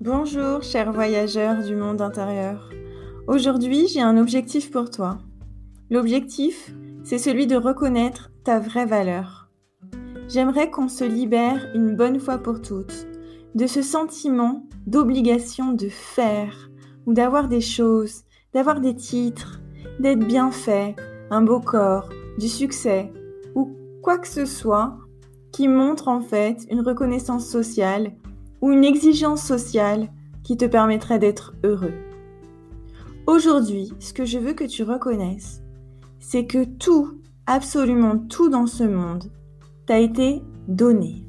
Bonjour, chers voyageurs du monde intérieur. Aujourd'hui, j'ai un objectif pour toi. L'objectif, c'est celui de reconnaître ta vraie valeur. J'aimerais qu'on se libère une bonne fois pour toutes de ce sentiment d'obligation de faire ou d'avoir des choses, d'avoir des titres, d'être bien fait, un beau corps, du succès ou quoi que ce soit qui montre en fait une reconnaissance sociale ou une exigence sociale qui te permettrait d'être heureux. Aujourd'hui, ce que je veux que tu reconnaisses, c'est que tout, absolument tout dans ce monde, t'a été donné.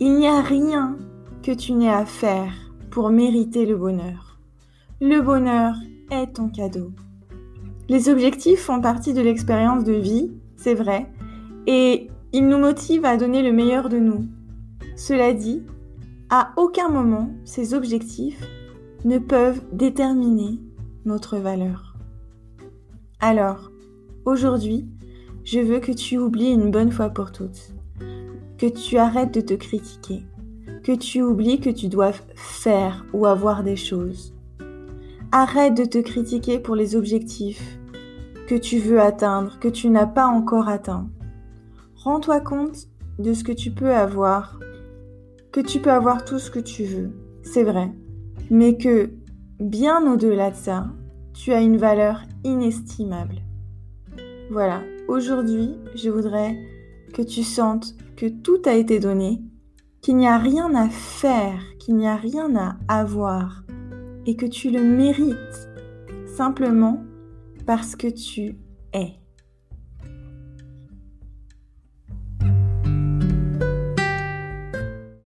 Il n'y a rien que tu n'aies à faire pour mériter le bonheur. Le bonheur est ton cadeau. Les objectifs font partie de l'expérience de vie, c'est vrai, et ils nous motivent à donner le meilleur de nous. Cela dit, à aucun moment, ces objectifs ne peuvent déterminer notre valeur. Alors, aujourd'hui, je veux que tu oublies une bonne fois pour toutes, que tu arrêtes de te critiquer, que tu oublies que tu dois faire ou avoir des choses. Arrête de te critiquer pour les objectifs que tu veux atteindre, que tu n'as pas encore atteints. Rends-toi compte de ce que tu peux avoir que tu peux avoir tout ce que tu veux, c'est vrai, mais que bien au-delà de ça, tu as une valeur inestimable. Voilà, aujourd'hui, je voudrais que tu sentes que tout a été donné, qu'il n'y a rien à faire, qu'il n'y a rien à avoir, et que tu le mérites simplement parce que tu es.